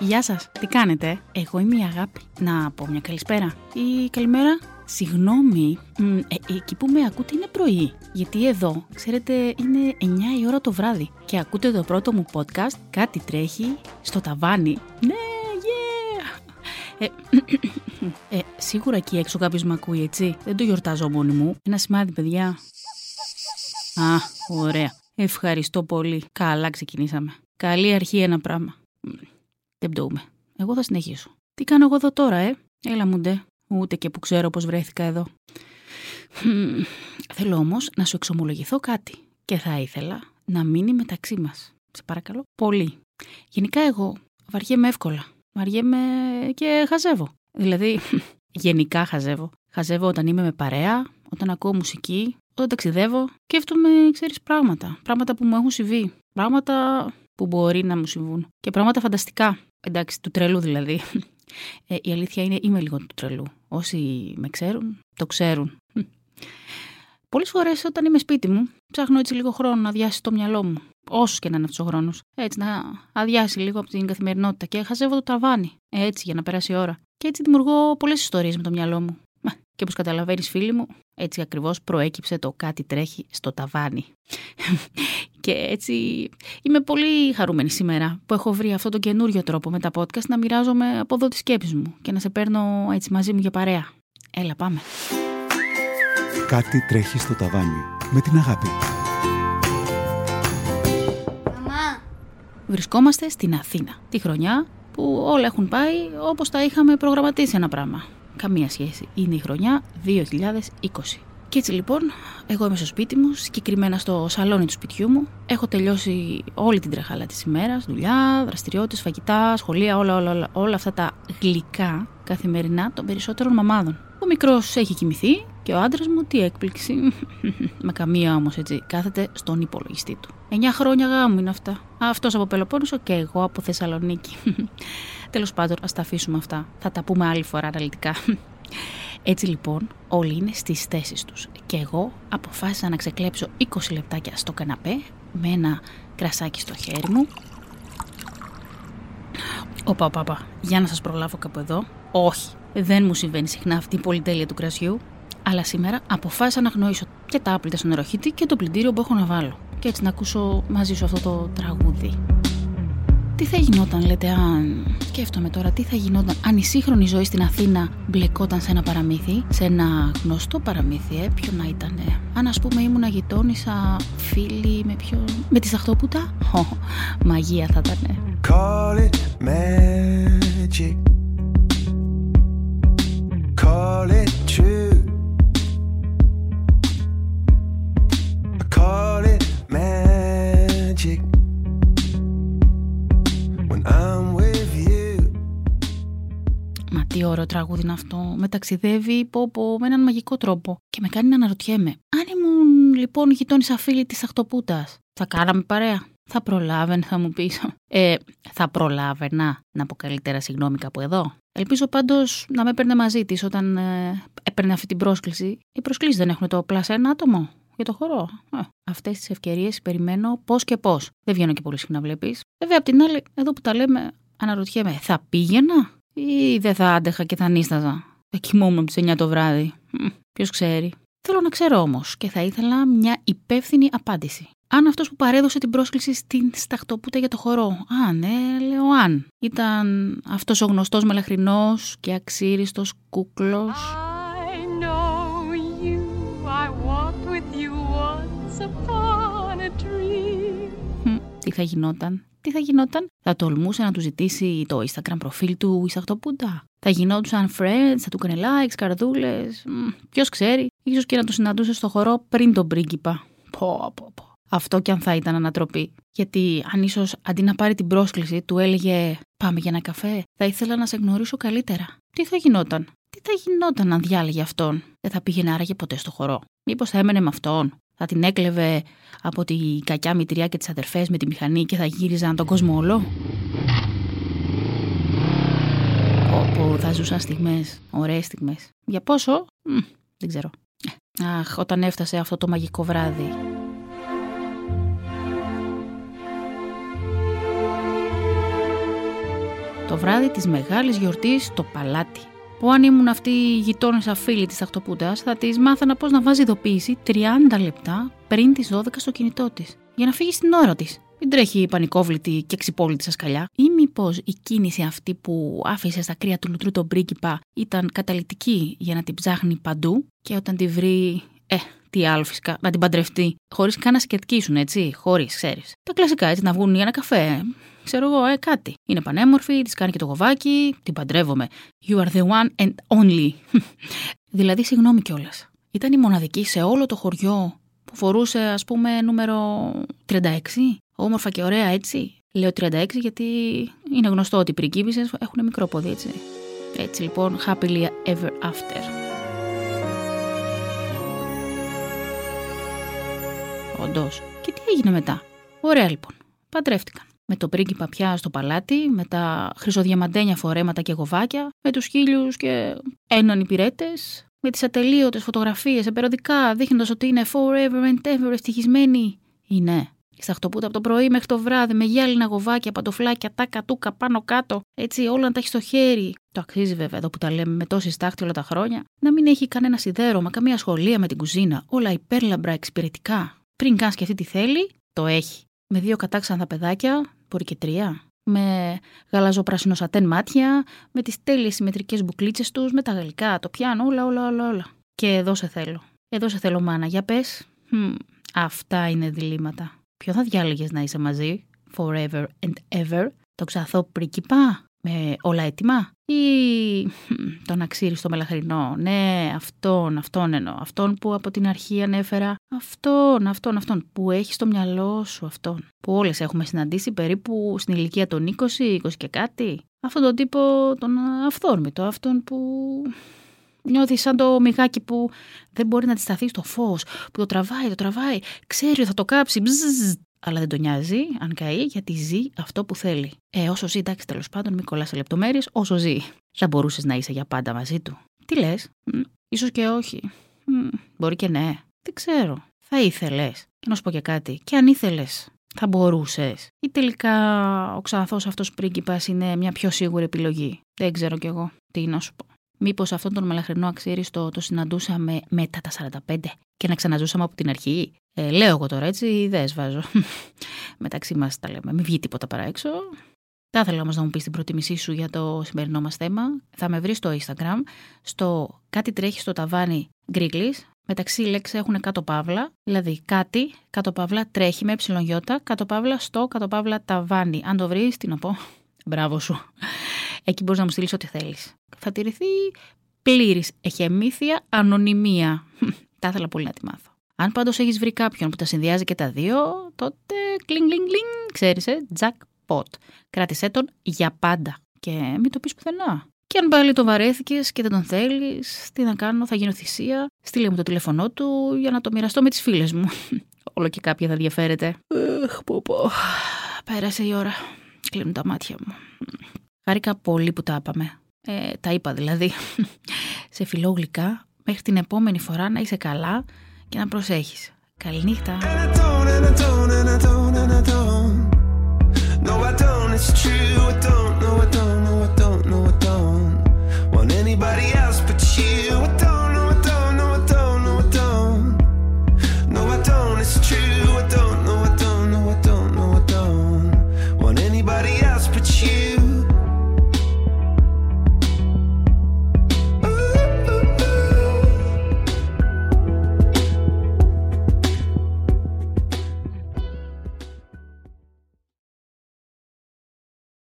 Γεια σας, τι κάνετε, εγώ είμαι η Αγάπη. Να πω μια καλησπέρα ή καλημέρα. Συγγνώμη, μ, ε, εκεί που με ακούτε είναι πρωί. Γιατί εδώ, ξέρετε, είναι 9 η ώρα το βράδυ. Και ακούτε το πρώτο μου podcast, κάτι τρέχει στο ταβάνι. Ναι, yeah! Ε, ε, σίγουρα εκεί έξω κάποιος με ακούει, έτσι. Δεν το γιορτάζω μόνη μου. Ένα σημάδι, παιδιά. Α, ωραία. Ευχαριστώ πολύ. Καλά ξεκινήσαμε. Καλή αρχή ένα πράγμα. Μ, Δεν πτωούμε. Εγώ θα συνεχίσω. Τι κάνω εγώ εδώ τώρα, ε; Έλα μου ντε. Ούτε και που ξέρω πώς βρέθηκα εδώ. Μμμ, Θέλω όμως να σου εξομολογηθώ κάτι. Και θα ήθελα να μείνει μεταξύ μας. Σε παρακαλώ. Πολύ. Γενικά εγώ βαριέμαι εύκολα. Βαριέμαι και χαζεύω. Δηλαδή, γενικά χαζεύω. Χαζεύω όταν είμαι με παρέα, όταν ακούω μουσική, όταν ταξιδεύω. Σκέφτομαι, ξέρεις, πράγματα. Πράγματα που μου έχουν συμβεί. Πράγματα που μπορεί να μου συμβούν. Και πράγματα φανταστικά. Εντάξει, του τρελού δηλαδή. Ε, η αλήθεια είναι είμαι λίγο του τρελού. Όσοι με ξέρουν, το ξέρουν. Πολλές φορές όταν είμαι σπίτι μου, ψάχνω έτσι λίγο χρόνο να αδειάσει το μυαλό μου. Όσο και να είναι αυτός ο χρόνος. Έτσι, να αδειάσει λίγο από την καθημερινότητα και χαζεύω το ταβάνι. Έτσι, για να περάσει η ώρα. Και έτσι δημιουργώ πολλές ιστορίες με το μυαλό μου. Μα, Και όπως καταλαβαίνεις, φίλοι μου, έτσι ακριβώς προέκυψε το κάτι τρέχει στο ταβάνι. Και έτσι είμαι πολύ χαρούμενη σήμερα που έχω βρει αυτό το καινούριο τρόπο με τα podcast να μοιράζομαι από εδώ τις σκέψεις μου και να σε παίρνω έτσι μαζί μου για παρέα. Έλα, πάμε. Κάτι τρέχει στο ταβάνι με την αγάπη. Μαμά, Βρισκόμαστε στην Αθήνα, τη χρονιά που όλα έχουν πάει όπως τα είχαμε προγραμματίσει ένα πράγμα. Καμία σχέση. Είναι η χρονιά 2020. Και έτσι λοιπόν, εγώ είμαι στο σπίτι μου, συγκεκριμένα στο σαλόνι του σπιτιού μου. Έχω τελειώσει όλη την τρεχάλα της ημέρας, δουλειά, δραστηριότητες, φαγητά, σχολεία, όλα, όλα, όλα, όλα αυτά τα γλυκά καθημερινά των περισσότερων μαμάδων. Ο μικρός έχει κοιμηθεί και ο άντρας μου, τι έκπληξη. Με καμία όμως έτσι, κάθεται στον υπολογιστή του. 9 χρόνια γάμου είναι αυτά. Αυτός από Πελοπόννησο και εγώ από Θεσσαλονίκη. Τέλος πάντων, ας τα αφήσουμε αυτά. Θα τα πούμε άλλη φορά αναλυτικά. Έτσι λοιπόν, όλοι είναι στις θέσεις τους. Και εγώ αποφάσισα να ξεκλέψω 20 λεπτάκια στο καναπέ με ένα κρασάκι στο χέρι μου. Οπα, οπα, οπα. Για να σας προλάβω κάπου εδώ. Όχι, δεν μου συμβαίνει συχνά αυτή η πολυτέλεια του κρασιού. Αλλά σήμερα αποφάσισα να γνωρίσω και τα άπλυτα στον νεροχύτη και το πλυντήριο που έχω να βάλω. Και έτσι να ακούσω μαζί σου αυτό το τραγούδι. Τι θα γινόταν, λέτε, αν. Σκέφτομαι τώρα, τι θα γινόταν αν η σύγχρονη ζωή στην Αθήνα μπλεκόταν σε ένα παραμύθι, σε ένα γνωστό παραμύθι, ε, ποιο να ήταν. Αν ας πούμε ήμουν γειτόνισσα φίλη με ποιον. με τη Σαχτόπουτα. Ω, μαγεία θα ήταν. Call it magic. Call it true. Ωραίο τραγούδι είναι αυτό. Με ταξιδεύει πω, πω, με έναν μαγικό τρόπο. Και με κάνει να αναρωτιέμαι. Αν ήμουν λοιπόν γειτόνισσα φίλη της Αχτοπούτας, θα κάναμε παρέα; Θα προλάβαινε, θα μου πεις. Ε, θα προλάβαινα να πω καλύτερα συγγνώμη κάπου εδώ. Ελπίζω πάντως να με έπαιρνε μαζί της όταν ε, έπαιρνε αυτή την πρόσκληση. Οι προσκλήσεις δεν έχουν το πλάσ ένα άτομο για το χορό. Ε, Αυτές τις ευκαιρίες περιμένω πώς και πώς. Δεν βγαίνω και πολύ συχνά, βλέπεις. Βέβαια, απ' την άλλη, εδώ που τα λέμε, αναρωτιέμαι, θα πήγαινα; Ή δεν θα άντεχα και θα νίσταζα. Θα κοιμόμουν από τις 9 το βράδυ. Ποιος ξέρει. Θέλω να ξέρω όμως και θα ήθελα μια υπεύθυνη απάντηση. Αν αυτός που παρέδωσε την πρόσκληση στην Σταχτοπούτα για το χορό, αν, ε, λέω αν, ήταν αυτός ο γνωστός μελαχρινός και αξίριστος κούκλος. I know you. I walked with you once upon a dream. Μμ, Τι θα γινόταν. Τι θα γινόταν. Θα τολμούσε να του ζητήσει το Instagram προφίλ του η Σταχτοπούτα. Θα γινόντουσαν friends, θα του έκανε likes, καρδούλες. Ποιος ξέρει. ίσως και να του συναντούσε στο χορό πριν τον πρίγκιπα. Πω, πω, πω. Αυτό κι αν θα ήταν ανατροπή. Γιατί αν ίσως αντί να πάρει την πρόσκληση του έλεγε Πάμε για ένα καφέ, θα ήθελα να σε γνωρίσω καλύτερα. Τι θα γινόταν; Τι θα γινόταν αν διάλεγε αυτόν; Δεν θα πήγαινε άραγε ποτέ στο χορό. Μήπως θα έμενε με αυτόν; Θα την έκλεβε από τη κακιά μητριά και τις αδερφές με τη μηχανή και θα γύριζαν τον κόσμο όλο. Όπου θα ζούσαν στιγμές, ωραίες στιγμές. Για πόσο, Μμ, δεν ξέρω. Αχ, όταν έφτασε αυτό το μαγικό βράδυ. Το βράδυ της μεγάλης γιορτής στο παλάτι. Που αν ήμουν αυτή η γειτόνισσα φίλη της Αχτοπούτα, θα της μάθανα πώς να βάζει ειδοποίηση 30 λεπτά πριν τις 12 στο κινητό της. Για να φύγει στην ώρα της. Μην τρέχει η πανικόβλητη και ξυπόλυτη σας καλιά. Ή μήπως η κίνηση αυτή που άφησε στα κρύα του λουτρού τον πρίγκιπα ήταν καταλητική για να την ψάχνει παντού; Και όταν τη βρει. Ε, τι άλλο φυσικά, να την παντρευτεί. Χωρίς καν να σκετκίσουν, έτσι. Χωρίς, ξέρεις. Τα κλασικά, έτσι, να βγουν για ένα καφέ. Ξέρω εγώ, ε, κάτι. Είναι πανέμορφη, της κάνει και το γοβάκι, την παντρεύομαι. You are the one and only. δηλαδή, συγγνώμη κιόλας. Ήταν η μοναδική σε όλο το χωριό που φορούσε, ας πούμε, νούμερο 36. Όμορφα και ωραία, έτσι. Λέω 36 γιατί είναι γνωστό ότι οι πριγκίπισσες έχουν μικρό πόδι, έτσι. Έτσι λοιπόν, happily ever after. Όντως. Και τι έγινε μετά; Ωραία λοιπόν. Παντρεύτηκαν. Με το πρίγκιπα πια στο παλάτι, με τα χρυσοδιαμαντένια φορέματα και γοβάκια, με τους χίλιους και έναν υπηρέτες, με τις ατελείωτες φωτογραφίες σε περιοδικά, δείχνοντας ότι είναι forever and ever ευτυχισμένη. Είναι. Σταχτοπούτα από το πρωί μέχρι το βράδυ με γυάλινα γοβάκια, παντοφλάκια, τάκα τούκα πάνω κάτω. Έτσι όλα να τα έχει στο χέρι. Το αξίζει βέβαια εδώ που τα λέμε με τόση στάχτη όλα τα χρόνια. Να μην έχει κανένα σιδέρωμα, καμία σχολεία με την κουζίνα. Όλα υπέρλαμπρα εξυπηρετικά. Πριν καν σκεφτεί τι θέλει, το έχει. Με δύο κατάξανθα παιδάκια, μπορεί και τρία. Με γαλαζοπράσινο σατέν μάτια, με τις τέλειες συμμετρικές μπουκλίτσες τους, με τα γαλλικά, το πιάνο, όλα, όλα, όλα, όλα. Και εδώ σε θέλω. Εδώ σε θέλω, μάνα. Για πες. Αυτά είναι διλήμματα. Ποιο θα διάλεγες να είσαι μαζί, forever and ever, το ξαθό πρίκυπα, με όλα έτοιμα, ή τον αξίριστο μελαχρινό; Ναι, αυτόν, αυτόν εννοώ. Αυτόν που από την αρχή ανέφερα. Αυτόν, αυτόν, αυτόν. Που έχει στο μυαλό σου αυτόν. Που όλες έχουμε συναντήσει περίπου στην ηλικία των 20, 20 και κάτι. Αυτόν τον τύπο, τον αυθόρμητο. Αυτόν που Νιώθει σαν το μυγάκι που δεν μπορεί να αντισταθεί στο φως, που το τραβάει, το τραβάει, ξέρει ότι θα το κάψει, μπζζζ, αλλά δεν τον νοιάζει αν καεί γιατί ζει αυτό που θέλει. Ε, όσο ζει, εντάξει, τέλος πάντων, μην κολλάς σε λεπτομέρειες, όσο ζει. Θα μπορούσες να είσαι για πάντα μαζί του. Τι λες, ίσως και όχι. Μ, μπορεί και ναι. Δεν ξέρω. Θα ήθελες. Και να σου πω και κάτι. Και αν ήθελες, θα μπορούσες. Ή τελικά ο ξανθό αυτός πρίγκιπας είναι μια πιο σίγουρη επιλογή. Δεν ξέρω κι εγώ. Τι να σου πω. Μήπως αυτόν τον μελαχρινό αξίριστο το συναντούσαμε μετά τα 45 και να ξαναζούσαμε από την αρχή. Ε, λέω εγώ τώρα έτσι, ιδέες βάζω. Μεταξύ μας τα λέμε. Μην βγει τίποτα παρά έξω. Θα ήθελα όμως να μου πεις την προτιμήσή σου για το σημερινό μας θέμα. Θα με βρεις στο Instagram, στο κάτι τρέχει στο ταβάνι γκρίκλι. Μεταξύ λέξεις έχουν κάτω παύλα, δηλαδή κάτι, κάτω παύλα τρέχει με ε, κάτω παύλα στο, κάτω παύλα ταβάνι. Αν το βρεις, τι να πω. Μπράβο σου. Εκεί μπορείς να μου στείλεις ό,τι θέλεις. Θα τηρηθεί πλήρης εχεμήθεια, ανωνυμία. Τα ήθελα πολύ να τη μάθω. Αν πάντως έχεις βρει κάποιον που τα συνδυάζει και τα δύο, τότε κλινγκ, κλινγκ, κλινγκ, ξέρεις, ε, jackpot. Κράτησέ τον για πάντα και μην το πεις πουθενά. Και αν πάλι το βαρέθηκες και δεν τον θέλεις, τι να κάνω, θα γίνω θυσία. Στείλε μου το τηλέφωνό του για να το μοιραστώ με τις φίλες μου. Όλο και κάποια θα ενδιαφέρεται. Αχ, πω, πω. Πέρασε η ώρα. Κλείνουν τα μάτια μου. Χάρηκα πολύ που τα είπαμε. Ε, τα είπα δηλαδή. Σε φιλό γλυκά. Μέχρι την επόμενη φορά να είσαι καλά και να προσέχεις. Καληνύχτα.